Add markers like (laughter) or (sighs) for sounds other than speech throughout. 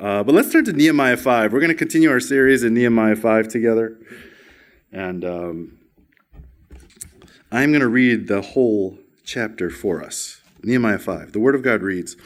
Uh, but let's turn to Nehemiah 5. We're going to continue our series in Nehemiah 5 together. And um, I'm going to read the whole chapter for us. Nehemiah 5. The Word of God reads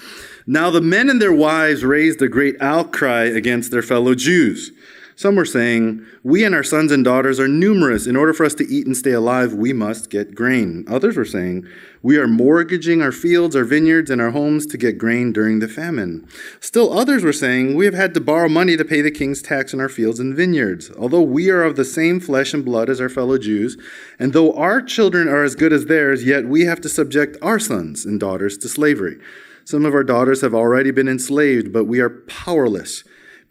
Now the men and their wives raised a great outcry against their fellow Jews. Some were saying, We and our sons and daughters are numerous. In order for us to eat and stay alive, we must get grain. Others were saying, We are mortgaging our fields, our vineyards, and our homes to get grain during the famine. Still others were saying, We have had to borrow money to pay the king's tax on our fields and vineyards. Although we are of the same flesh and blood as our fellow Jews, and though our children are as good as theirs, yet we have to subject our sons and daughters to slavery. Some of our daughters have already been enslaved, but we are powerless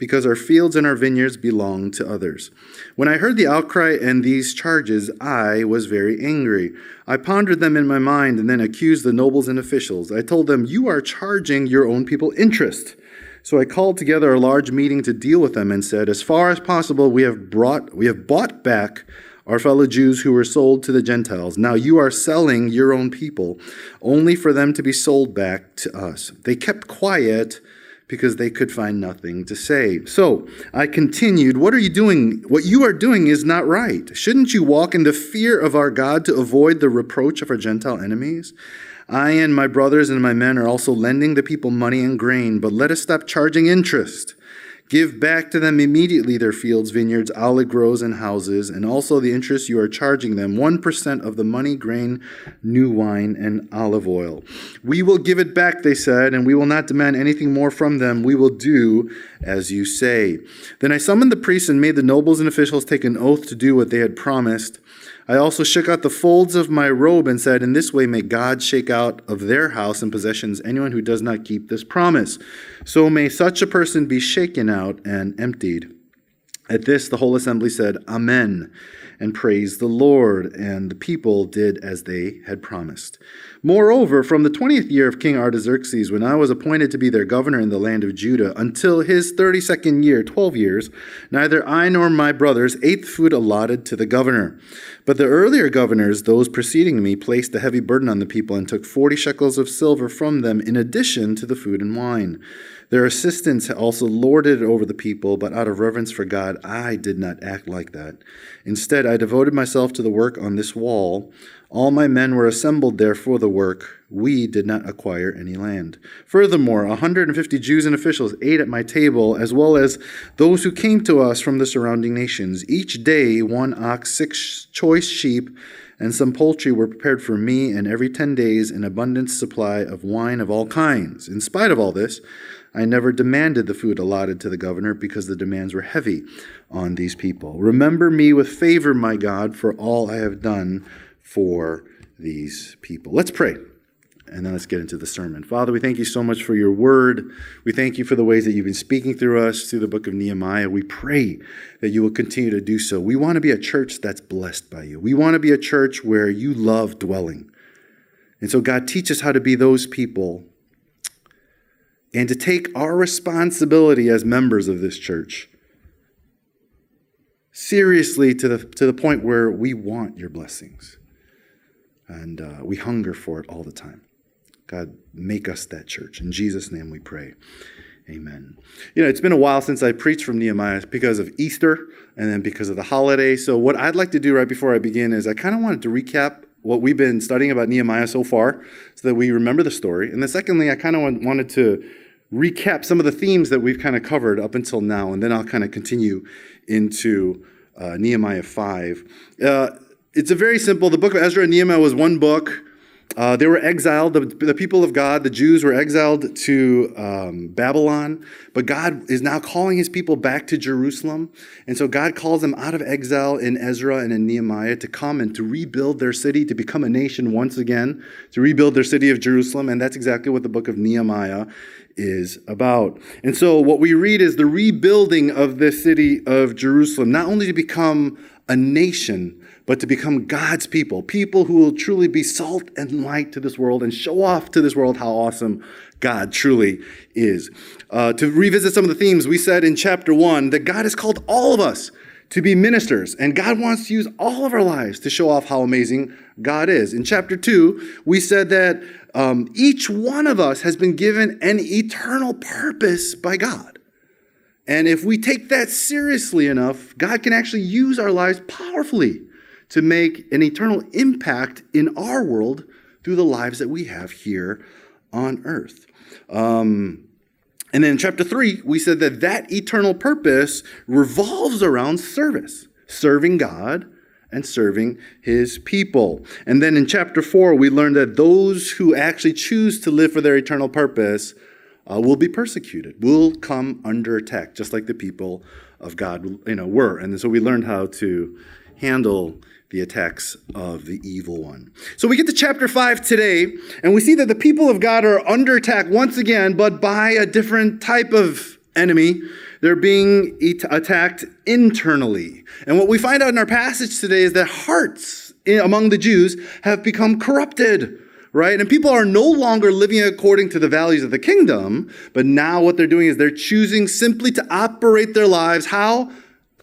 because our fields and our vineyards belong to others. When I heard the outcry and these charges, I was very angry. I pondered them in my mind and then accused the nobles and officials. I told them, You are charging your own people interest. So I called together a large meeting to deal with them and said, As far as possible, we have brought we have bought back our fellow Jews who were sold to the Gentiles. Now you are selling your own people, only for them to be sold back to us. They kept quiet because they could find nothing to say. So I continued, What are you doing? What you are doing is not right. Shouldn't you walk in the fear of our God to avoid the reproach of our Gentile enemies? I and my brothers and my men are also lending the people money and grain, but let us stop charging interest. Give back to them immediately their fields, vineyards, olive groves, and houses, and also the interest you are charging them 1% of the money, grain, new wine, and olive oil. We will give it back, they said, and we will not demand anything more from them. We will do as you say. Then I summoned the priests and made the nobles and officials take an oath to do what they had promised. I also shook out the folds of my robe and said, In this way may God shake out of their house and possessions anyone who does not keep this promise. So may such a person be shaken out and emptied. At this, the whole assembly said, Amen, and praised the Lord. And the people did as they had promised. Moreover, from the twentieth year of King Artaxerxes, when I was appointed to be their governor in the land of Judah, until his thirty second year, twelve years, neither I nor my brothers ate the food allotted to the governor. But the earlier governors, those preceding me, placed a heavy burden on the people and took forty shekels of silver from them in addition to the food and wine. Their assistants also lorded it over the people, but out of reverence for God, I did not act like that. Instead, I devoted myself to the work on this wall. All my men were assembled there for the work. We did not acquire any land. Furthermore, 150 Jews and officials ate at my table, as well as those who came to us from the surrounding nations. Each day, one ox, six choice sheep, and some poultry were prepared for me, and every ten days, an abundant supply of wine of all kinds. In spite of all this, I never demanded the food allotted to the governor because the demands were heavy on these people. Remember me with favor, my God, for all I have done for these people. Let's pray. And then let's get into the sermon. Father, we thank you so much for your word. We thank you for the ways that you've been speaking through us through the book of Nehemiah. We pray that you will continue to do so. We want to be a church that's blessed by you. We want to be a church where you love dwelling. And so, God, teach us how to be those people and to take our responsibility as members of this church seriously to the, to the point where we want your blessings and uh, we hunger for it all the time. God, make us that church. In Jesus' name we pray. Amen. You know, it's been a while since I preached from Nehemiah because of Easter and then because of the holiday. So, what I'd like to do right before I begin is I kind of wanted to recap what we've been studying about Nehemiah so far so that we remember the story. And then, secondly, I kind of wanted to recap some of the themes that we've kind of covered up until now. And then I'll kind of continue into uh, Nehemiah 5. Uh, it's a very simple, the book of Ezra and Nehemiah was one book. Uh, they were exiled. The, the, people of God, the Jews, were exiled to um, Babylon, but God is now calling his people back to Jerusalem. And so God calls them out of exile in Ezra and in Nehemiah to come and to rebuild their city, to become a nation once again, to rebuild their city of Jerusalem. And that's exactly what the book of Nehemiah is about. And so what we read is the rebuilding of the city of Jerusalem, not only to become a nation, but to become God's people, people who will truly be salt and light to this world and show off to this world how awesome God truly is. Uh, to revisit some of the themes, we said in chapter one that God has called all of us to be ministers, and God wants to use all of our lives to show off how amazing God is. In chapter two, we said that um, each one of us has been given an eternal purpose by God. And if we take that seriously enough, God can actually use our lives powerfully to make an eternal impact in our world through the lives that we have here on earth. Um, and then in chapter three, we said that that eternal purpose revolves around service, serving God and serving his people. And then in chapter four, we learned that those who actually choose to live for their eternal purpose uh, will be persecuted, will come under attack, just like the people of God, you know, were. And so we learned how to handle the attacks of the evil one. So we get to chapter 5 today, and we see that the people of God are under attack once again, but by a different type of enemy. They're being attacked internally. And what we find out in our passage today is that hearts eh, among the Jews have become corrupted right? And people are no longer living according to the values of the kingdom, but now what they're doing is they're choosing simply to operate their lives. How?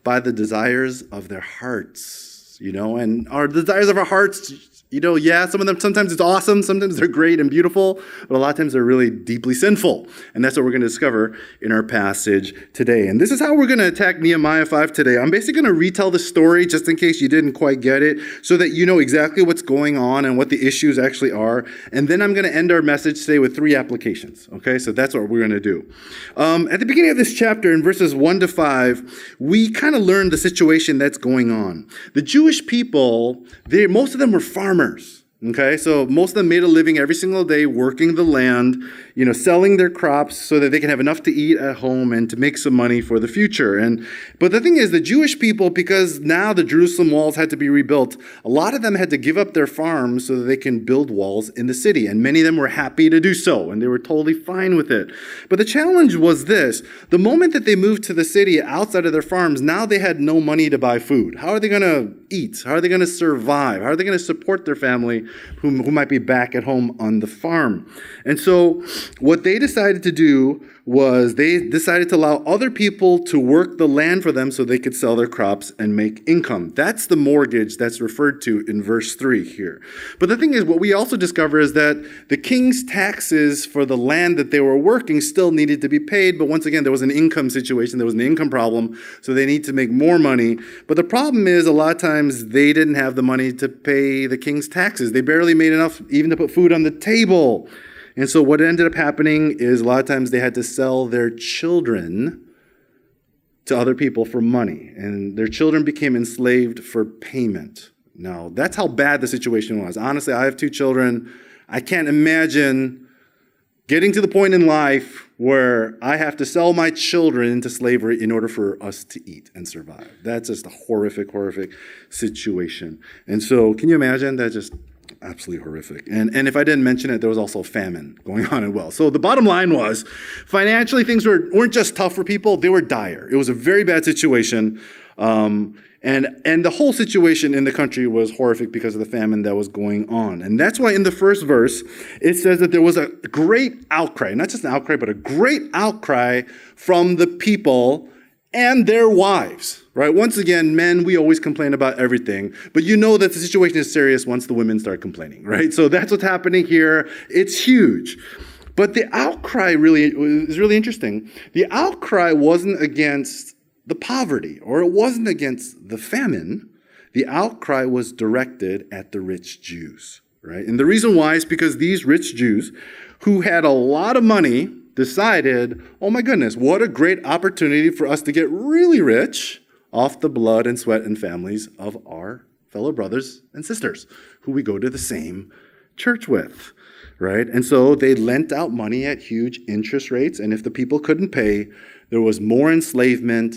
By the desires of their hearts, you know, and our desires of our hearts you know, yeah, some of them, sometimes it's awesome, sometimes they're great and beautiful, but a lot of times they're really deeply sinful. And that's what we're going to discover in our passage today. And this is how we're going to attack Nehemiah 5 today. I'm basically going to retell the story just in case you didn't quite get it, so that you know exactly what's going on and what the issues actually are. And then I'm going to end our message today with three applications. Okay, so that's what we're going to do. Um, at the beginning of this chapter, in verses 1 to 5, we kind of learn the situation that's going on. The Jewish people, they, most of them were farmers farmers. Okay, so most of them made a living every single day working the land, you know, selling their crops so that they can have enough to eat at home and to make some money for the future. And but the thing is, the Jewish people, because now the Jerusalem walls had to be rebuilt, a lot of them had to give up their farms so that they can build walls in the city. And many of them were happy to do so, and they were totally fine with it. But the challenge was this the moment that they moved to the city outside of their farms, now they had no money to buy food. How are they gonna eat? How are they gonna survive? How are they gonna support their family? Who, who might be back at home on the farm. And so, what they decided to do was they decided to allow other people to work the land for them so they could sell their crops and make income. That's the mortgage that's referred to in verse 3 here. But the thing is, what we also discover is that the king's taxes for the land that they were working still needed to be paid. But once again, there was an income situation, there was an income problem, so they need to make more money. But the problem is, a lot of times they didn't have the money to pay the king's taxes. They barely made enough even to put food on the table. And so what ended up happening is a lot of times they had to sell their children to other people for money, and their children became enslaved for payment. Now, that's how bad the situation was. Honestly, I have two children. I can't imagine getting to the point in life where I have to sell my children into slavery in order for us to eat and survive. That's just a horrific, horrific situation. And so, can you imagine that just absolutely horrific. And, and if I didn't mention it, there was also famine going on as well. So the bottom line was financially, things were, weren't just tough for people, they were dire. It was a very bad situation. Um, and, and the whole situation in the country was horrific because of the famine that was going on. And that's why in the first verse, it says that there was a great outcry, not just an outcry, but a great outcry from the people and their wives right? Once again, men, we always complain about everything, but you know that the situation is serious once the women start complaining, right? So that's what's happening here. It's huge. But the outcry really is really interesting. The outcry wasn't against the poverty or it wasn't against the famine. The outcry was directed at the rich Jews, right? And the reason why is because these rich Jews who had a lot of money decided, oh my goodness, what a great opportunity for us to get really rich off the blood and sweat and families of our fellow brothers and sisters who we go to the same church with, right? And so they lent out money at huge interest rates, and if the people couldn't pay, there was more enslavement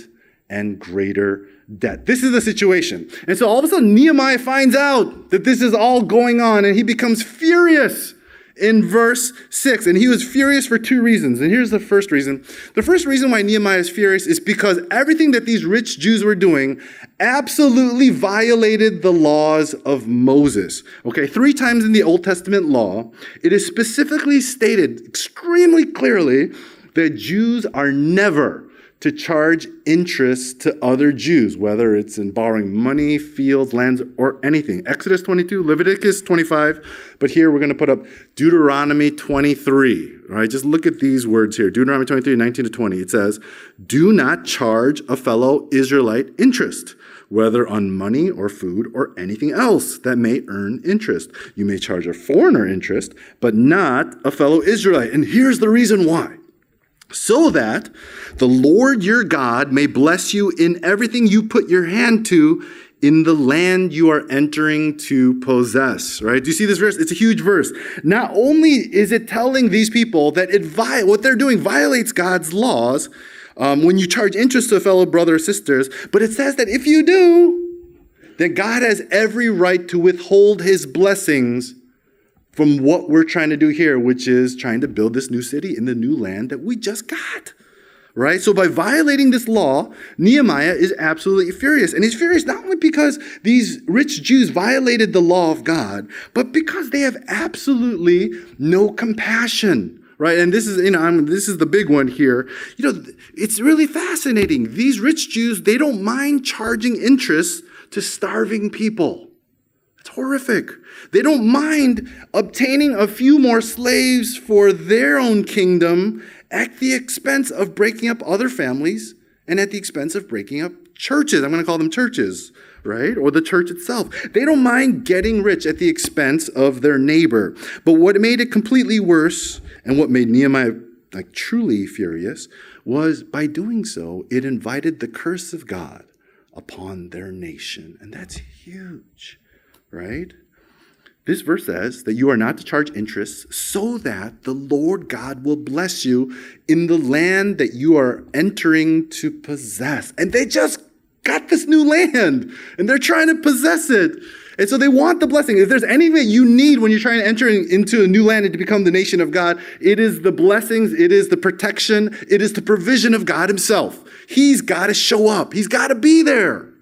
and greater debt. This is the situation. And so all of a sudden, Nehemiah finds out that this is all going on, and he becomes furious in verse 6. And he was furious for two reasons. And here's the first reason. The first reason why Nehemiah is furious is because everything that these rich Jews were doing absolutely violated the laws of Moses. Okay, three times in the Old Testament law, it is specifically stated extremely clearly that Jews are never to charge interest to other Jews, whether it's in borrowing money, fields, lands, or anything. Exodus 22, Leviticus 25, but here we're going to put up Deuteronomy 23. Right? just look at these words here Deuteronomy 23, 19 to 20. It says, Do not charge a fellow Israelite interest, whether on money or food or anything else that may earn interest. You may charge a foreigner interest, but not a fellow Israelite. And here's the reason why so that the Lord your God may bless you in everything you put your hand to in the land you are entering to possess. Right? Do you see this verse? It's a huge verse. Not only is it telling these people that it vi- what they're doing violates God's laws um, when you charge interest to a fellow brother or sisters, but it says that if you do, then God has every right to withhold his blessings from what we're trying to do here, which is trying to build this new city in the new land that we just got. Right? So by violating this law, Nehemiah is absolutely furious. And he's furious not only because these rich Jews violated the law of God, but because they have absolutely no compassion. Right? And this is, you know, I'm, this is the big one here. You know, it's really fascinating. These rich Jews, they don't mind charging interest to starving people. It's horrific. They don't mind obtaining a few more slaves for their own kingdom at the expense of breaking up other families and at the expense of breaking up churches. I'm going to call them churches, right? Or the church itself. They don't mind getting rich at the expense of their neighbor. But what made it completely worse and what made Nehemiah like truly furious was by doing so, it invited the curse of God upon their nation. And that's huge right? This verse says that you are not to charge interest so that the Lord God will bless you in the land that you are entering to possess. And they just got this new land and they're trying to possess it. And so they want the blessing. If there's anything you need when you're trying to enter into a new land and to become the nation of God, it is the blessings, it is the protection, it is the provision of God Himself. He's got to show up, He's got to be there.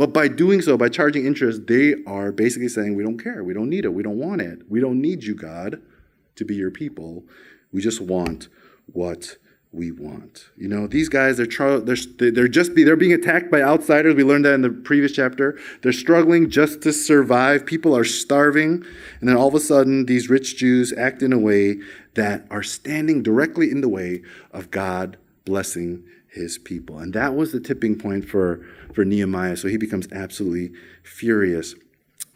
But by doing so, by charging interest, they are basically saying, We don't care. We don't need it. We don't want it. We don't need you, God, to be your people. We just want what we want. You know, these guys, they're, they're, they're just they're being attacked by outsiders. We learned that in the previous chapter. They're struggling just to survive. People are starving. And then all of a sudden, these rich Jews act in a way that are standing directly in the way of God blessing his people. And that was the tipping point for, for Nehemiah. So he becomes absolutely furious.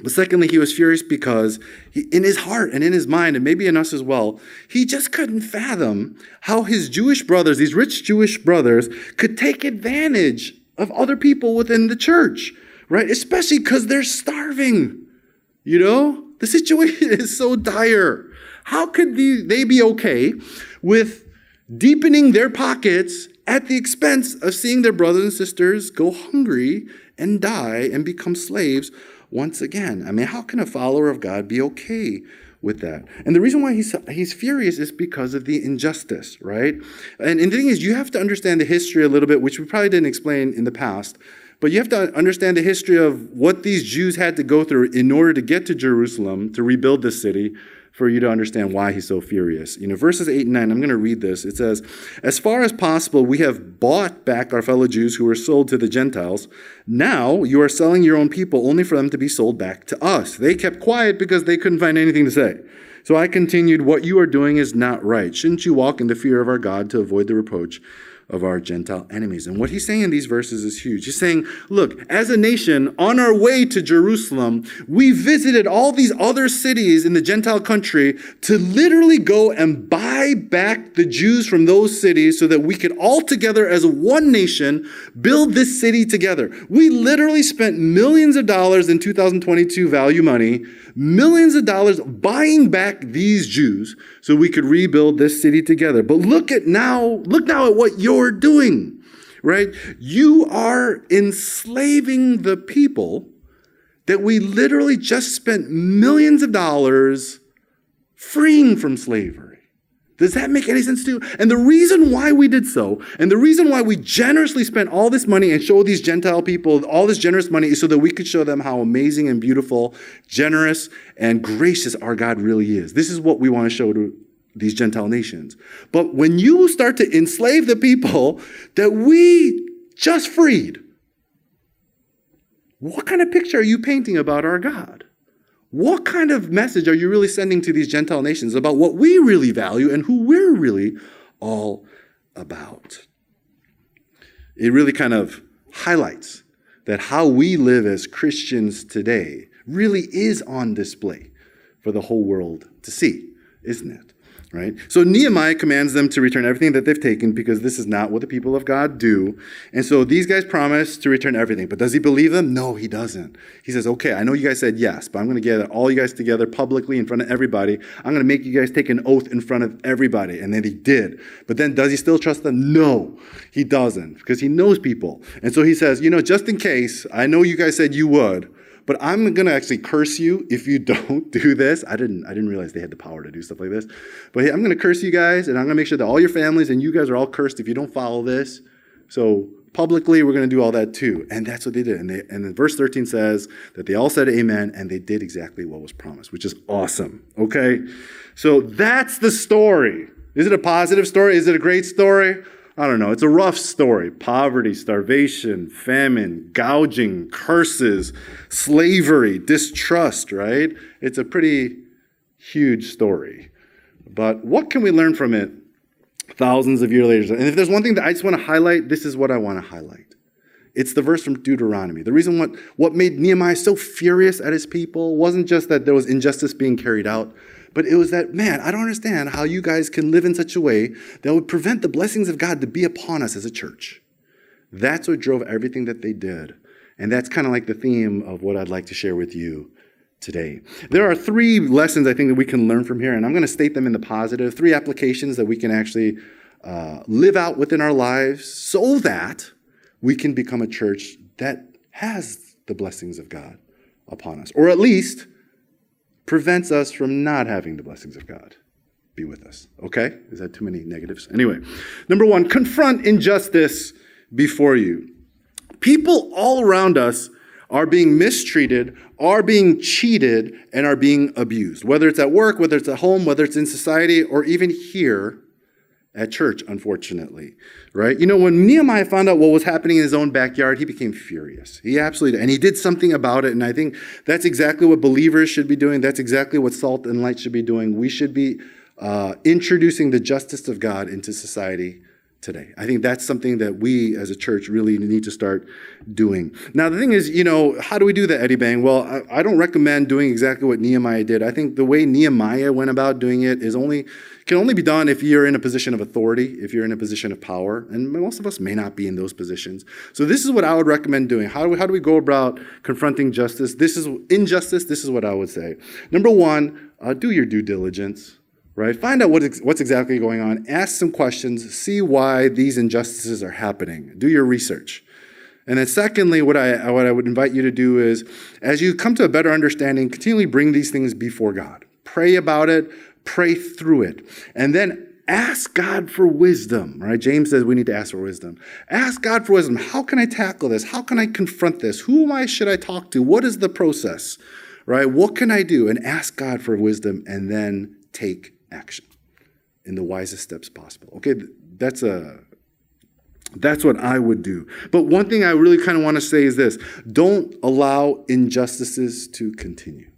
But secondly, he was furious because he, in his heart and in his mind, and maybe in us as well, he just couldn't fathom how his Jewish brothers, these rich Jewish brothers, could take advantage of other people within the church, right? Especially because they're starving. You know, the situation (laughs) is so dire. How could they be okay with deepening their pockets at the expense of seeing their brothers and sisters go hungry and die and become slaves once again. I mean, how can a follower of God be okay with that? And the reason why he's, he's furious is because of the injustice, right? And, and the thing is, you have to understand the history a little bit, which we probably didn't explain in the past. But you have to understand the history of what these Jews had to go through in order to get to Jerusalem to rebuild the city for you to understand why he's so furious. You know, verses 8 and 9, I'm going to read this. It says, As far as possible, we have bought back our fellow Jews who were sold to the Gentiles. Now you are selling your own people only for them to be sold back to us. They kept quiet because they couldn't find anything to say. So I continued, What you are doing is not right. Shouldn't you walk in the fear of our God to avoid the reproach? Of our Gentile enemies. And what he's saying in these verses is huge. He's saying, look, as a nation, on our way to Jerusalem, we visited all these other cities in the Gentile country to literally go and buy back the Jews from those cities so that we could all together as one nation build this city together. We literally spent millions of dollars in 2022 value money millions of dollars buying back these Jews so we could rebuild this city together. But look at now, look now at what you're doing, right? You are enslaving the people that we literally just spent millions of dollars freeing from slavery. Does that make any sense to you? And the reason why we did so, and the reason why we generously spent all this money and showed these Gentile people all this generous money is so that we could show them how amazing and beautiful, generous, and gracious our God really is. This is what we want to show to these Gentile nations. But when you start to enslave the people that we just freed, what kind of picture are you painting about our God? what kind of message are you really sending to these Gentile nations about what we really value and who we're really all about? It really kind of highlights that how we live as Christians today really is on display for the whole world to see, isn't it? Right? So Nehemiah commands them to return everything that they've taken because this is not what the people of God do. And so these guys promise to return everything. But does he believe them? No, he doesn't. He says, okay, I know you guys said yes, but I'm going to get all you guys together publicly in front of everybody. I'm going to make you guys take an oath in front of everybody. And then he did. But then does he still trust them? No, he doesn't because he knows people. And so he says, you know, just in case, I know you guys said you would. But I'm going to actually curse you if you (laughs) don't do this. I didn't, I didn't realize they had the power to do stuff like this. But I'm going to curse you guys, and I'm going to make sure that all your families and you guys are all cursed if you don't follow this. So publicly, we're going to do all that too. And that's what they did. And, they, and verse 13 says that they all said amen, and they did exactly what was promised, which is awesome. Okay? So that's the story. Is it a positive story? Is it a great story? I don't know. It's a rough story poverty, starvation, famine, gouging, curses, slavery, distrust, right? It's a pretty huge story. But what can we learn from it thousands of years later? And if there's one thing that I just want to highlight, this is what I want to highlight. It's the verse from Deuteronomy. The reason what, what made Nehemiah so furious at his people wasn't just that there was injustice being carried out, but it was that, man, I don't understand how you guys can live in such a way that would prevent the blessings of God to be upon us as a church. That's what drove everything that they did. And that's kind of like the theme of what I'd like to share with you today. There are three lessons I think that we can learn from here, and I'm going to state them in the positive, three applications that we can actually uh, live out within our lives so that we can become a church that has the blessings of God upon us, or at least prevents us from not having the blessings of God be with us. Okay? Is that too many negatives? Anyway, number one, confront injustice before you. People all around us are being mistreated, are being cheated, and are being abused. Whether it's at work, whether it's at home, whether it's in society, or even here at church, unfortunately, right? You know, when Nehemiah found out what was happening in his own backyard, he became furious. He absolutely, and he did something about it. And I think that's exactly what believers should be doing. That's exactly what salt and light should be doing. We should be uh, introducing the justice of God into society today. I think that's something that we as a church really need to start doing. Now, the thing is, you know, how do we do that, Eddie Bang? Well, I, I don't recommend doing exactly what Nehemiah did. I think the way Nehemiah went about doing it is only can only be done if you're in a position of authority, if you're in a position of power, and most of us may not be in those positions. So this is what I would recommend doing. How do we, how do we go about confronting justice? This is injustice. This is what I would say. Number one, uh, do your due diligence right? Find out what what's exactly going on. Ask some questions. See why these injustices are happening. Do your research. And then, secondly, what I, what I would invite you to do is, as you come to a better understanding, continually bring these things before God. Pray about it, pray through it. And then ask God for wisdom, right? James says we need to ask for wisdom. Ask God for wisdom. How can I tackle this? How can I confront this? Who am I should I talk to? What is the process? Right? What can I do? And ask God for wisdom and then take action in the wisest steps possible. Okay, that's a that's what I would do. But one thing I really kind of want to say is this don't allow injustices to continue.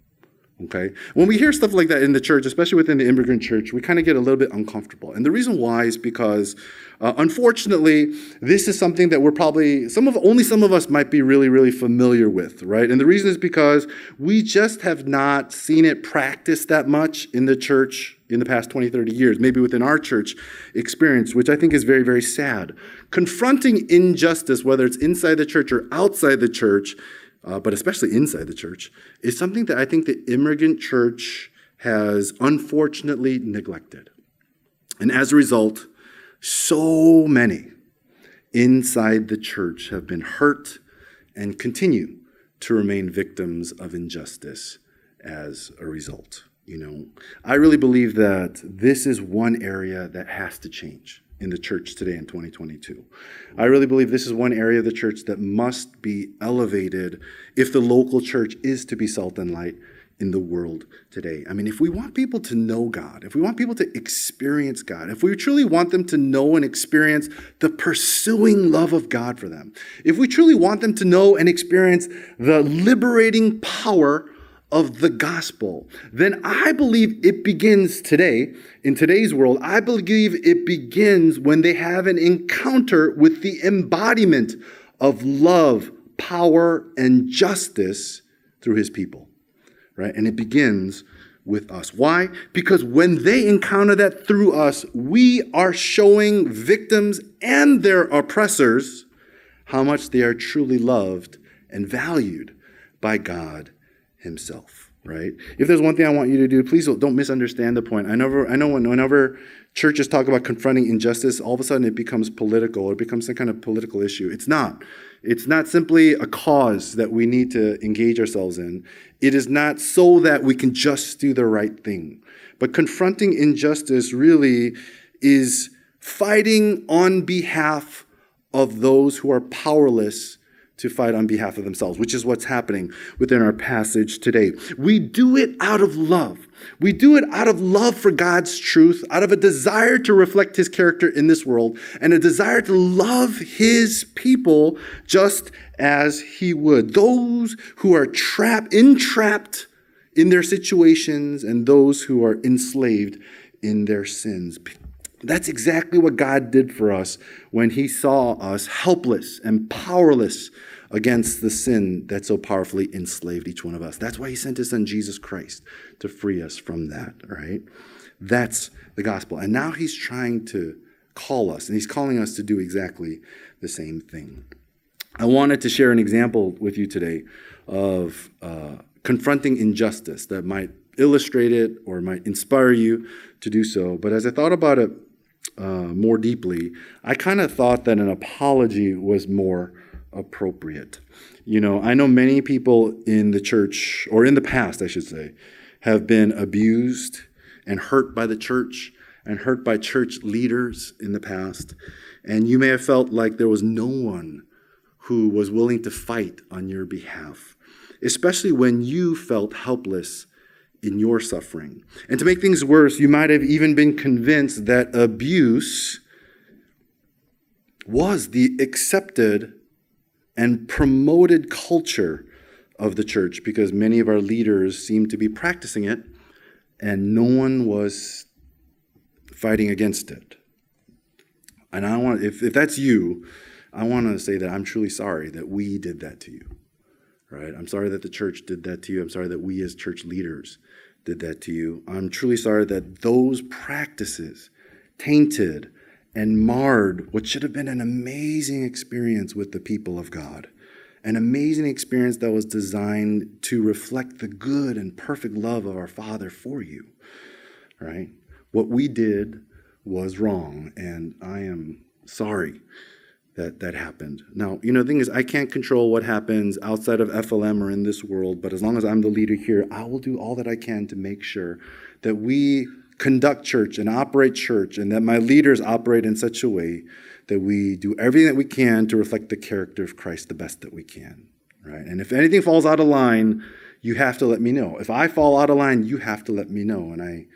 Okay? When we hear stuff like that in the church, especially within the immigrant church, we kind of get a little bit uncomfortable. And the reason why is because, uh, unfortunately, this is something that we're probably, some of, only some of us might be really, really familiar with, right? And the reason is because we just have not seen it practiced that much in the church in the past 20, 30 years, maybe within our church experience, which I think is very, very sad. Confronting injustice, whether it's inside the church or outside the church, uh, but especially inside the church, is something that I think the immigrant church has unfortunately neglected. And as a result, so many inside the church have been hurt and continue to remain victims of injustice as a result. You know, I really believe that this is one area that has to change in the church today in 2022. I really believe this is one area of the church that must be elevated if the local church is to be salt and light in the world today. I mean, if we want people to know God, if we want people to experience God, if we truly want them to know and experience the pursuing love of God for them, if we truly want them to know and experience the liberating power of the gospel, then I believe it begins today, in today's world. I believe it begins when they have an encounter with the embodiment of love, power, and justice through his people, right? And it begins with us. Why? Because when they encounter that through us, we are showing victims and their oppressors how much they are truly loved and valued by God Himself. Right? If there's one thing I want you to do, please don't misunderstand the point. I never, I know whenever churches talk about confronting injustice, all of a sudden it becomes political it becomes some kind of political issue. It's not. It's not simply a cause that we need to engage ourselves in. It is not so that we can just do the right thing. But confronting injustice really is fighting on behalf of those who are powerless to fight on behalf of themselves, which is what's happening within our passage today. We do it out of love. We do it out of love for God's truth, out of a desire to reflect his character in this world, and a desire to love his people just as he would. Those who are trapped, entrapped in their situations, and those who are enslaved in their sins. That's exactly what God did for us when He saw us helpless and powerless against the sin that so powerfully enslaved each one of us. That's why He sent His Son, Jesus Christ, to free us from that, right? That's the gospel. And now He's trying to call us, and He's calling us to do exactly the same thing. I wanted to share an example with you today of uh, confronting injustice that might illustrate it or might inspire you to do so. But as I thought about it uh, more deeply, I kind of thought that an apology was more appropriate. You know, I know many people in the church, or in the past, I should say, have been abused and hurt by the church and hurt by church leaders in the past. And you may have felt like there was no one who was willing to fight on your behalf, especially when you felt helpless in your suffering. And to make things worse, you might have even been convinced that abuse was the accepted and promoted culture of the church because many of our leaders seemed to be practicing it and no one was fighting against it. And I want if, if that's you, I want to say that I'm truly sorry that we did that to you. Right? I'm sorry that the church did that to you. I'm sorry that we as church leaders did that to you. I'm truly sorry that those practices tainted and marred what should have been an amazing experience with the people of God. An amazing experience that was designed to reflect the good and perfect love of our Father for you. Right? What we did was wrong, and I am sorry that that happened. Now, you know, the thing is, I can't control what happens outside of FLM or in this world, but as long as I'm the leader here, I will do all that I can to make sure that we conduct church and operate church and that my leaders operate in such a way that we do everything that we can to reflect the character of Christ the best that we can, right? And if anything falls out of line, you have to let me know. If I fall out of line, you have to let me know. And I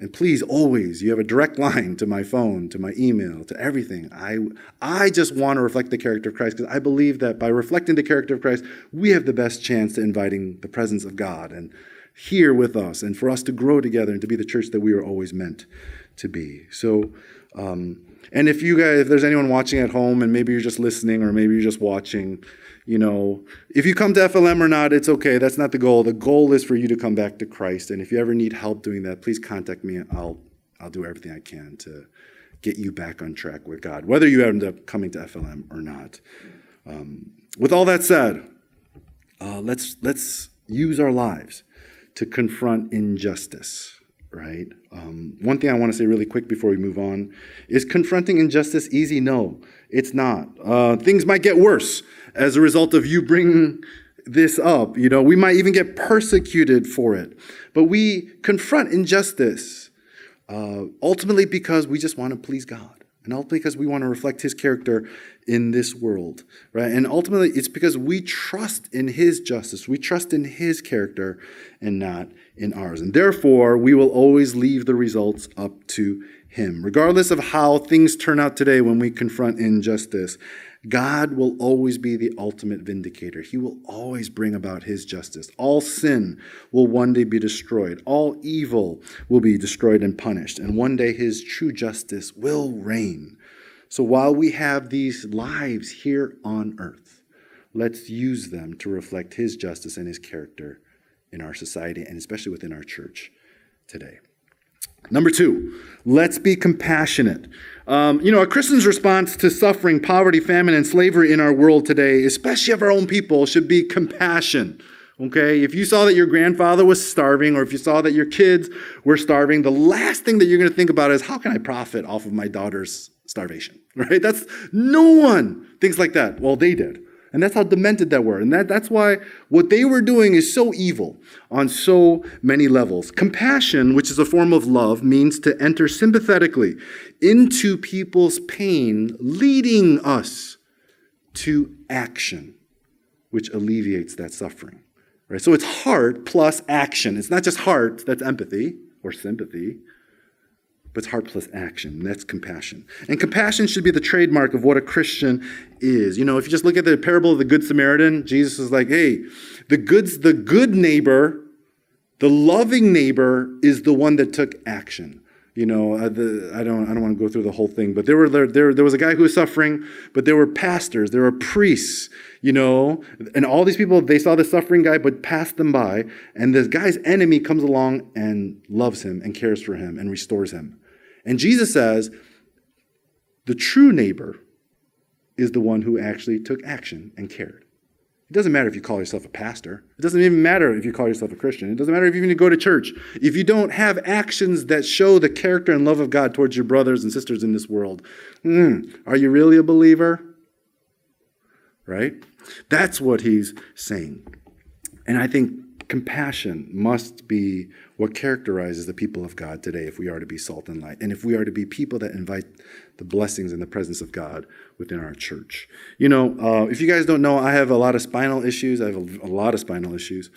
and please, always, you have a direct line to my phone, to my email, to everything. I, I just want to reflect the character of Christ because I believe that by reflecting the character of Christ, we have the best chance to inviting the presence of God and here with us and for us to grow together and to be the church that we were always meant to be. So, um, and if you guys, if there's anyone watching at home and maybe you're just listening or maybe you're just watching, you know, if you come to FLM or not, it's okay. That's not the goal. The goal is for you to come back to Christ. And if you ever need help doing that, please contact me. I'll I'll do everything I can to get you back on track with God, whether you end up coming to FLM or not. Um, with all that said, uh, let's let's use our lives to confront injustice right? Um, one thing I want to say really quick before we move on is confronting injustice easy? No, it's not. Uh, things might get worse as a result of you bringing this up. You know, we might even get persecuted for it. But we confront injustice uh, ultimately because we just want to please God. And ultimately because we want to reflect his character in this world, right? And ultimately it's because we trust in his justice. We trust in his character and not in ours. And therefore, we will always leave the results up to him. Regardless of how things turn out today when we confront injustice, God will always be the ultimate vindicator. He will always bring about his justice. All sin will one day be destroyed. All evil will be destroyed and punished. And one day his true justice will reign. So while we have these lives here on earth, let's use them to reflect his justice and his character in our society and especially within our church today. Number two, let's be compassionate. Um, you know, a Christian's response to suffering, poverty, famine, and slavery in our world today, especially of our own people, should be compassion. Okay? If you saw that your grandfather was starving or if you saw that your kids were starving, the last thing that you're going to think about is how can I profit off of my daughter's starvation? (laughs) Right? That's no one thinks like that. Well, they did. And that's how demented that were. And that, that's why what they were doing is so evil on so many levels. Compassion, which is a form of love, means to enter sympathetically into people's pain, leading us to action, which alleviates that suffering. Right? So it's heart plus action. It's not just heart, that's empathy or sympathy but it's heart plus action. That's compassion. And compassion should be the trademark of what a Christian is. You know, if you just look at the parable of the Good Samaritan, Jesus is like, hey, the goods, the good neighbor, the loving neighbor is the one that took action. You know, uh, the, I don't, I don't want to go through the whole thing, but there were there, there, there was a guy who was suffering, but there were pastors, there were priests, you know, and all these people they saw the suffering guy, but passed them by, and this guy's enemy comes along and loves him and cares for him and restores him. And Jesus says, the true neighbor is the one who actually took action and cared. It doesn't matter if you call yourself a pastor. It doesn't even matter if you call yourself a Christian. It doesn't matter if you even go to church. If you don't have actions that show the character and love of God towards your brothers and sisters in this world, mm, are you really a believer? Right? That's what he's saying. And I think compassion must be what characterizes the people of God today if we are to be salt and light, and if we are to be people that invite the blessings and the presence of God within our church. You know, uh, if you guys don't know, I have a lot of spinal issues. I have a, a lot of spinal issues.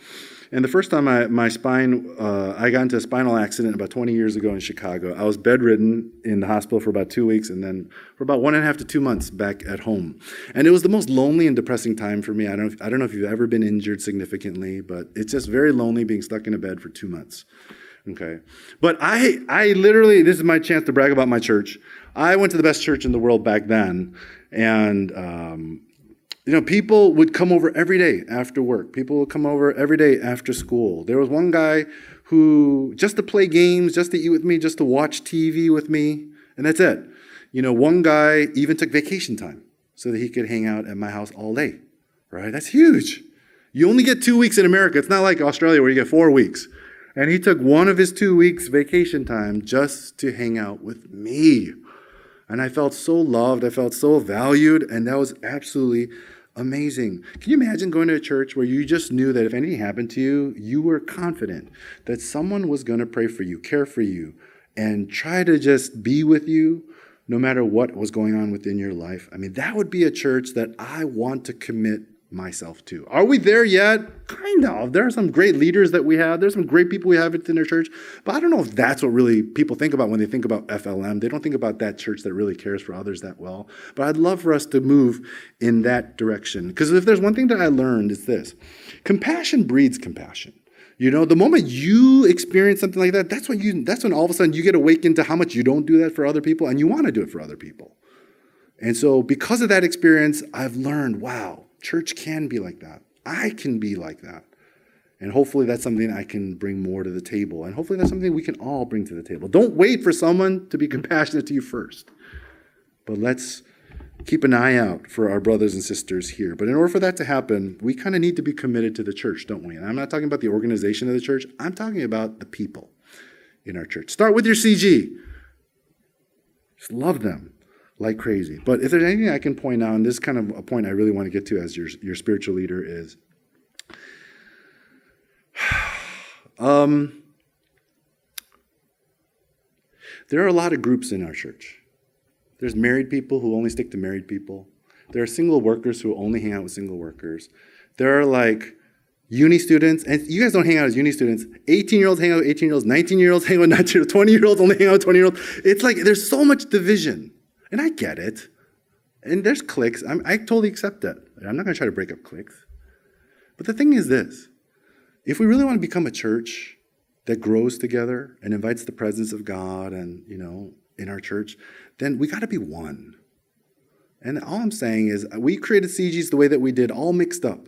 And the first time I, my spine, uh, I got into a spinal accident about 20 years ago in Chicago. I was bedridden in the hospital for about two weeks and then for about one and a half to two months back at home. And it was the most lonely and depressing time for me. I don't, I don't know if you've ever been injured significantly, but it's just very lonely being stuck in a bed for two months. Okay. But I, I literally, this is my chance to brag about my church. I went to the best church in the world back then. And um, you know, people would come over every day after work. People would come over every day after school. There was one guy who, just to play games, just to eat with me, just to watch TV with me, and that's it. You know, one guy even took vacation time so that he could hang out at my house all day, right? That's huge. You only get two weeks in America. It's not like Australia where you get four weeks. And he took one of his two weeks vacation time just to hang out with me. And I felt so loved, I felt so valued, and that was absolutely amazing. Can you imagine going to a church where you just knew that if anything happened to you, you were confident that someone was going to pray for you, care for you, and try to just be with you no matter what was going on within your life? I mean, that would be a church that I want to commit myself too. Are we there yet? Kind of. There are some great leaders that we have. There's some great people we have within our church. But I don't know if that's what really people think about when they think about FLM. They don't think about that church that really cares for others that well. But I'd love for us to move in that direction. Because if there's one thing that I learned, it's this compassion breeds compassion. You know, the moment you experience something like that, that's when you that's when all of a sudden you get awakened to how much you don't do that for other people and you want to do it for other people. And so because of that experience, I've learned, wow, Church can be like that. I can be like that. And hopefully that's something I can bring more to the table. And hopefully that's something we can all bring to the table. Don't wait for someone to be compassionate to you first. But let's keep an eye out for our brothers and sisters here. But in order for that to happen, we kind of need to be committed to the church, don't we? And I'm not talking about the organization of the church, I'm talking about the people in our church. Start with your CG. Just love them like crazy. But if there's anything I can point out, and this is kind of a point I really want to get to as your, your spiritual leader is (sighs) um, there are a lot of groups in our church. There's married people who only stick to married people. There are single workers who only hang out with single workers. There are like uni students, and you guys don't hang out as uni students. 18 year olds hang out with 18 year olds, 19 year olds hang out with 19 year olds, 20 year olds only hang out with 20 year olds. It's like there's so much division. And I get it. And there's cliques. I'm, I totally accept that. I'm not going to try to break up cliques. But the thing is this if we really want to become a church that grows together and invites the presence of God and, you know, in our church, then we got to be one. And all I'm saying is uh, we created CGs the way that we did, all mixed up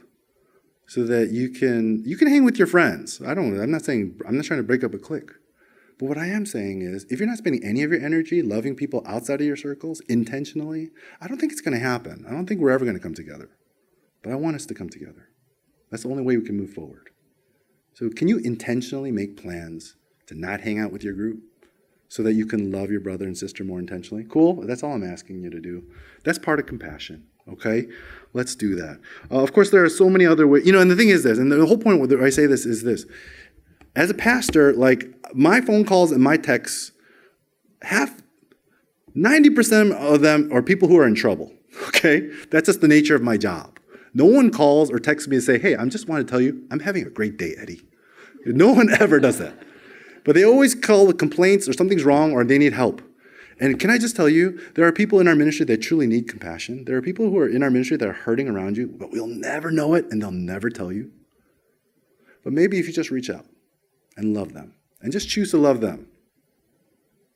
so that you can you can hang with your friends. I don't I'm not saying I'm not trying to break up a clique. But what I am saying is if you're not spending any of your energy loving people outside of your circles intentionally, I don't think it's going to happen. I don't think we're ever going to come together. But I want us to come together. That's the only way we can move forward. So can you intentionally make plans to not hang out with your group so that you can love your brother and sister more intentionally? Cool. That's all I'm asking you to do. That's part of compassion. Okay? Let's do that. Uh, of course, there are so many other ways. You know, and the thing is this, and the whole point where I say this is this. As a pastor, like my phone calls and my texts, half, 90% of them are people who are in trouble. (laughs) Okay? That's just the nature of my job. No one calls or texts me and say, hey, I just want to tell you, I'm having a great day, Eddie. (laughs) No one ever does that. But they always call with complaints or something's wrong or they need help. And can I just tell you, there are people in our ministry that truly need compassion. There are people who are in our ministry that are hurting around you, but we'll never know it and they'll never tell you. But maybe if you just reach out and love them and just choose to love them,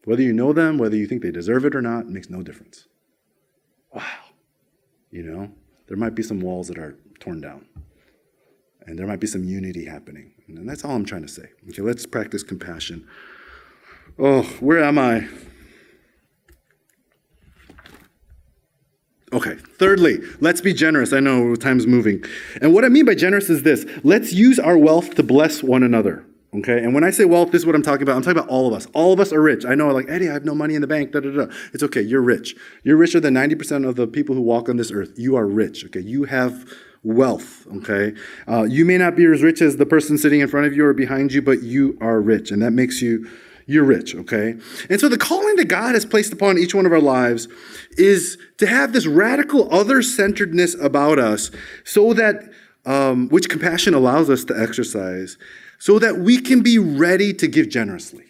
whether you know them, whether you think they deserve it or not, it makes no difference. Wow. You know, there might be some walls that are torn down. And there might be some unity happening. And that's all I'm trying to say. Okay, let's practice compassion. Oh, where am I? Okay, thirdly, let's be generous. I know time's moving. And what I mean by generous is this let's use our wealth to bless one another. Okay, and when I say wealth, this is what I'm talking about. I'm talking about all of us. All of us are rich. I know, like, Eddie, I have no money in the bank. Da, da, da. It's okay. You're rich. You're richer than 90% of the people who walk on this earth. You are rich. Okay, you have wealth. Okay, uh, you may not be as rich as the person sitting in front of you or behind you, but you are rich, and that makes you you're rich, okay? And so the calling that God has placed upon each one of our lives is to have this radical other centeredness about us so that, um, which compassion allows us to exercise, so that we can be ready to give generously,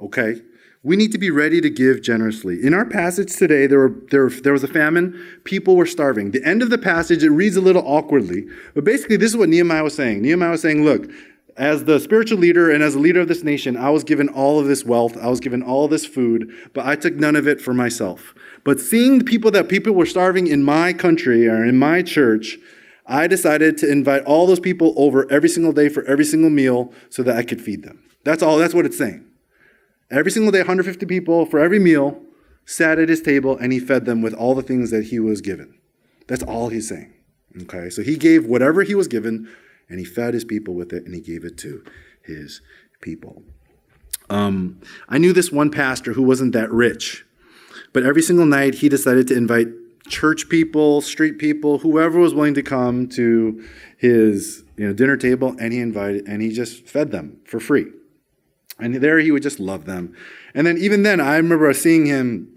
okay? We need to be ready to give generously. In our passage today, there, were, there, there was a famine. People were starving. The end of the passage, it reads a little awkwardly, but basically, this is what Nehemiah was saying. Nehemiah was saying, Look, as the spiritual leader and as a leader of this nation, I was given all of this wealth, I was given all this food, but I took none of it for myself. But seeing the people that people were starving in my country or in my church, I decided to invite all those people over every single day for every single meal so that I could feed them. That's all, that's what it's saying. Every single day, 150 people for every meal sat at his table and he fed them with all the things that he was given. That's all he's saying. Okay, so he gave whatever he was given and he fed his people with it and he gave it to his people. Um, I knew this one pastor who wasn't that rich, but every single night he decided to invite church people, street people, whoever was willing to come to his you know, dinner table, and he invited and he just fed them for free. And there he would just love them. And then even then, I remember seeing him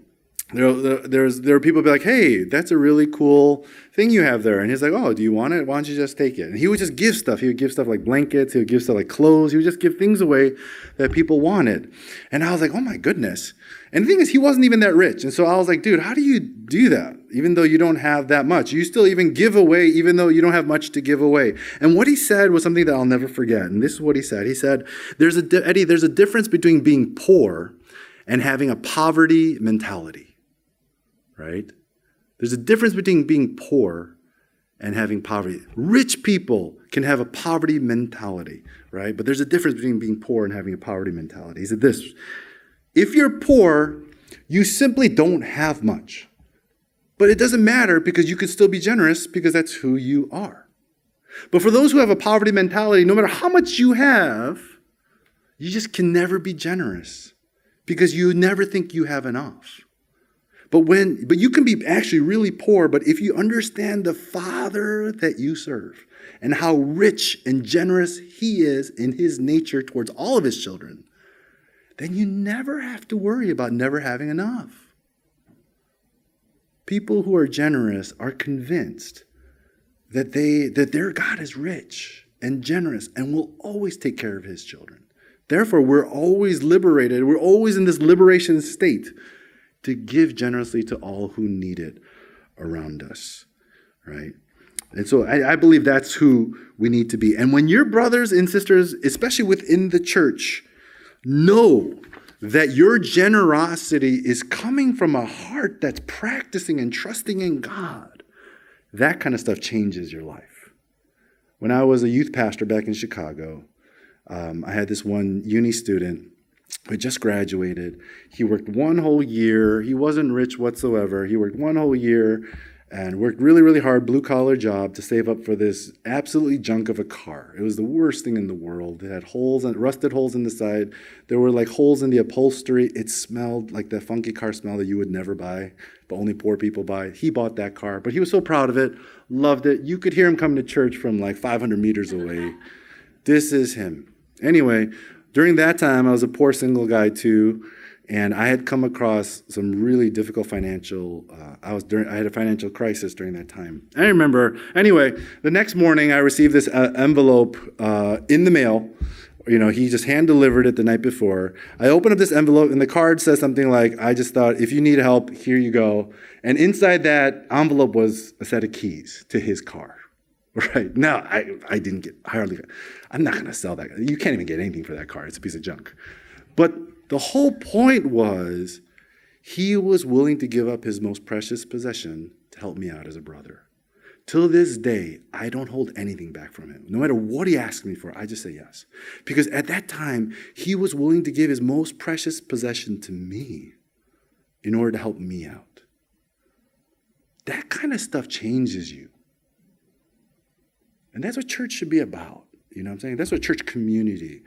there, there's, there are people be like, hey, that's a really cool thing you have there. And he's like, oh, do you want it? Why don't you just take it? And he would just give stuff. He would give stuff like blankets. He would give stuff like clothes. He would just give things away that people wanted. And I was like, oh my goodness. And the thing is, he wasn't even that rich. And so I was like, dude, how do you do that? Even though you don't have that much, you still even give away, even though you don't have much to give away. And what he said was something that I'll never forget. And this is what he said. He said, there's a, Eddie, there's a difference between being poor and having a poverty mentality right? There's a difference between being poor and having poverty. Rich people can have a poverty mentality, right? But there's a difference between being poor and having a poverty mentality. He said this if you're poor, you simply don't have much. But it doesn't matter because you can still be generous because that's who you are. But for those who have a poverty mentality, no matter how much you have, you just can never be generous because you never think you have enough. But when but you can be actually really poor, but if you understand the Father that you serve and how rich and generous he is in his nature towards all of his children, then you never have to worry about never having enough. People who are generous are convinced that they that their God is rich and generous and will always take care of his children. Therefore, we're always liberated. We're always in this liberation state to give generously to all who need it around us, right? And so I, I, believe that's who we need to be. And when your brothers and sisters, especially within the church, know that your generosity is coming from a heart that's practicing and trusting in God, that kind of stuff changes your life. When I was a youth pastor back in Chicago, um, I had this one uni student who just graduated. He worked one whole year. He wasn't rich whatsoever. He worked one whole year and worked really, really hard, blue collar job to save up for this absolutely junk of a car. It was the worst thing in the world. It had holes and rusted holes in the side. There were like holes in the upholstery. It smelled like the funky car smell that you would never buy, but only poor people buy. He bought that car, but he was so proud of it, loved it. You could hear him coming to church from like 500 meters away. This is him. Anyway, during that time, I was a poor single guy too and I had come across some really difficult financial. Uh, I was during. I had a financial crisis during that time. I remember. Anyway, the next morning I received this uh, envelope uh, in the mail. You know, he just hand delivered it the night before. I opened up this envelope, and the card says something like, "I just thought if you need help, here you go." And inside that envelope was a set of keys to his car. Right now, I I didn't get hardly. I'm not going to sell that. You can't even get anything for that car. It's a piece of junk. But the whole point was he was willing to give up his most precious possession to help me out as a brother. Till this day, I don't hold anything back from him. No matter what he asks me for, I just say yes. Because at that time, he was willing to give his most precious possession to me in order to help me out. That kind of stuff changes you. And that's what church should be about. You know what I'm saying? That's what church community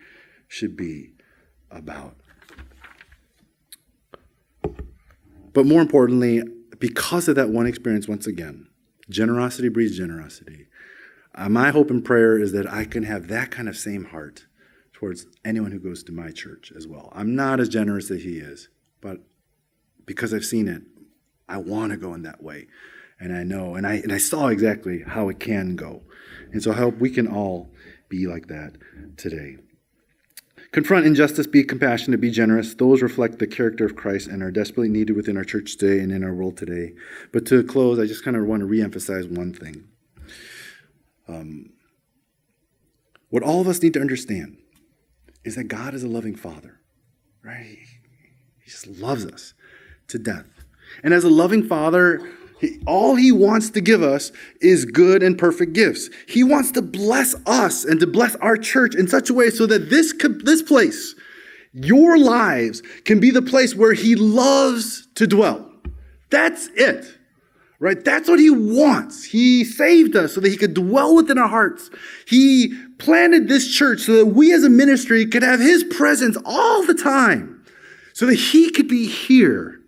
should be about. But more importantly, because of that one experience, once again, generosity breeds generosity. Uh, my hope and prayer is that I can have that kind of same heart towards anyone who goes to my church as well. I'm not as generous as he is, but because I've seen it, I want to go in that way. And I know, and I, and I saw exactly how it can go. And so I hope we can all be like that today. Confront injustice, be compassionate, be generous. Those reflect the character of Christ and are desperately needed within our church today and in our world today. But to close, I just kind of want to reemphasize one thing. Um, what all of us need to understand is that God is a loving Father, right? He just loves us to death. And as a loving Father, all he wants to give us is good and perfect gifts. He wants to bless us and to bless our church in such a way so that this, this place, your lives, can be the place where he loves to dwell. That's it. Right? That's what he wants. He saved us so that he could dwell within our hearts. He planted this church so that we as a ministry could have his presence all the time. So that he could be here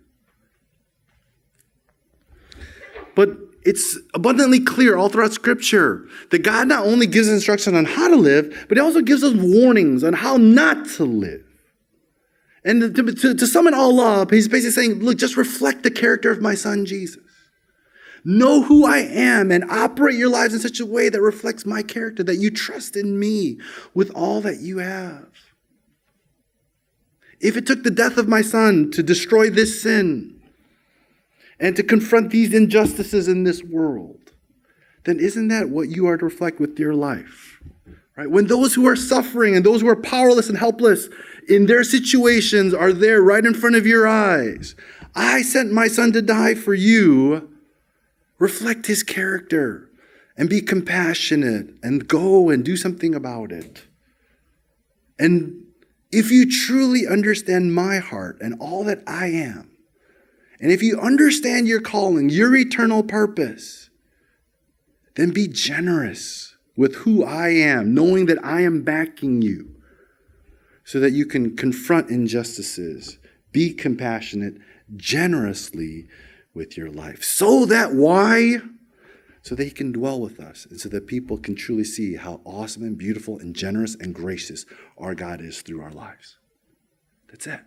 But it's abundantly clear all throughout Scripture that God not only gives instruction on how to live, but He also gives us warnings on how not to live. And to, to, to sum it all up, He's basically saying, look, just reflect the character of my Son Jesus. Know who I am and operate your lives in such a way that reflects my character, that you trust in me with all that you have. If it took the death of my son to destroy this sin, and to confront these injustices in this world, then isn't that what you are to reflect with your life? Right? When those who are suffering and those who are powerless and helpless in their situations are there right in front of your eyes. I sent my son to die for you. Reflect his character and be compassionate and go and do something about it. And if you truly understand my heart and all that I am, and if you understand your calling, your eternal purpose, then be generous with who I am, knowing that I am backing you so that you can confront injustices, be compassionate generously with your life. So that why? So that He can dwell with us and so that people can truly see how awesome and beautiful and generous and gracious our God is through our lives. That's it.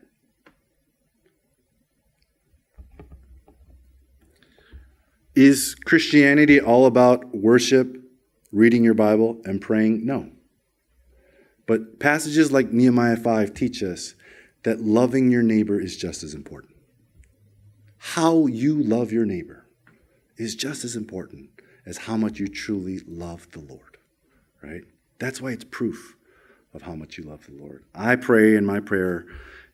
Is Christianity all about worship Reading your Bible and praying? No. But passages like Nehemiah 5 teach us that loving your neighbor is just as important. How you love your neighbor is just as important as how much you truly love the Lord, right? That's why it's proof of how much you love the Lord. I pray, in my prayer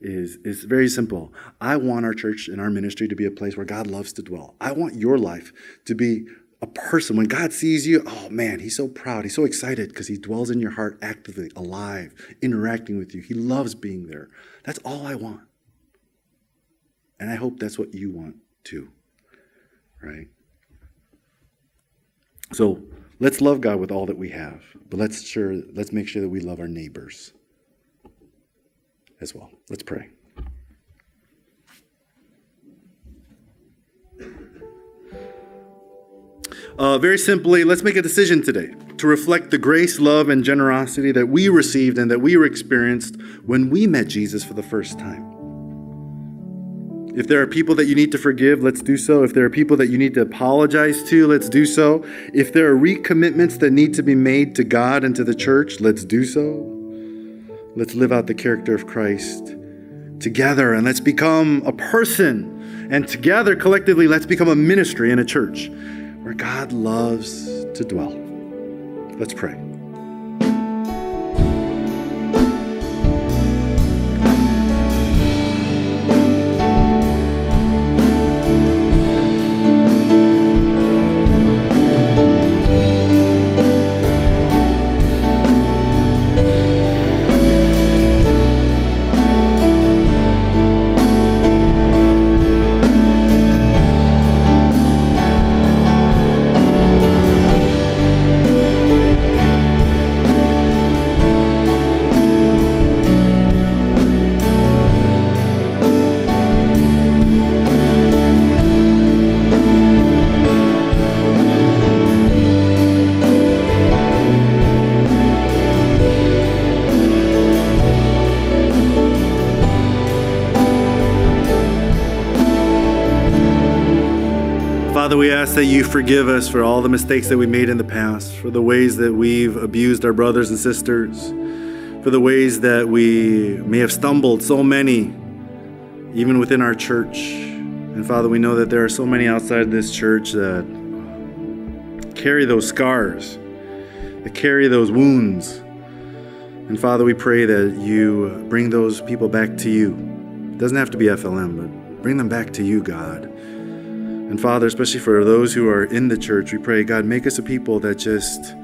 is, is very simple. I want our church and our ministry to be a place where God loves to dwell. I want your life to be a person. When God sees you, oh man, he's so proud. He's so excited because he dwells in your heart actively, alive, interacting with you. He loves being there. That's all I want. And I hope that's what you want too, right? So let's love God with all that we have, but let's sure let's make sure that we love our neighbors as well. Let's pray. Uh, very simply, let's make a decision today to reflect the grace, love, and generosity that we received and that we experienced when we met Jesus for the first time. If there are people that you need to forgive, let's do so. If there are people that you need to apologize to, let's do so. If there are recommitments that need to be made to God and to the church, let's do so. Let's live out the character of Christ together and let's become a person. And together, collectively, let's become a ministry and a church where God loves to dwell. Let's pray. That you forgive us for all the mistakes that we made in the past, for the ways that we've abused our brothers and sisters, for the ways that we may have stumbled so many, even within our church. And Father, we know that there are so many outside this church that carry those scars, that carry those wounds. And Father, we pray that you bring those people back to you. It doesn't have to be FLM, but bring them back to you, God. And Father, especially for those who are in the church, we pray, God, make us a people that just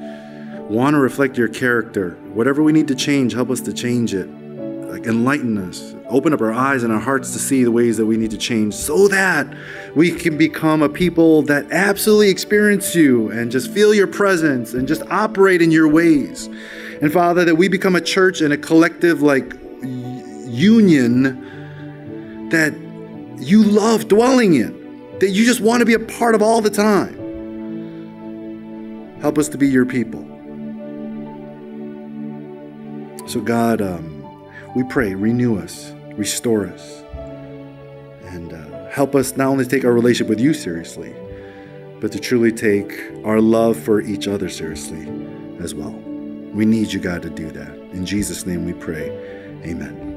want to reflect your character. Whatever we need to change, help us to change it. Like enlighten us. Open up our eyes and our hearts to see the ways that we need to change so that we can become a people that absolutely experience you and just feel your presence and just operate in your ways. And Father, that we become a church and a collective like union that you love dwelling in that you just want to be a part of all the time. Help us to be your people. So, God, um, we pray, renew us, restore us, and uh, help us not only take our relationship with you seriously, but to truly take our love for each other seriously as well. We need you, God, to do that. In Jesus' name we pray. Amen.